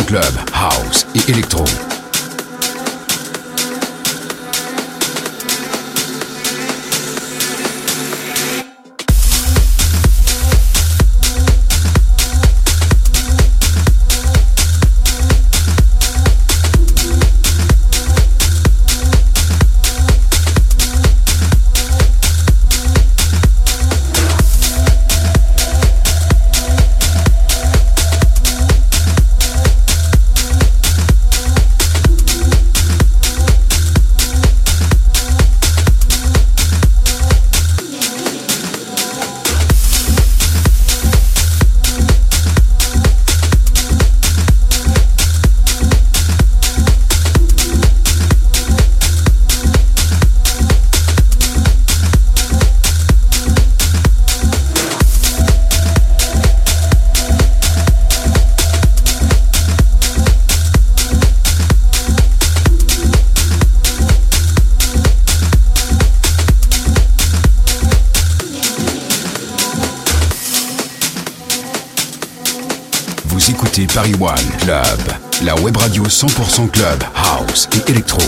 club, Paris One Club, la web radio 100% club, house et électro.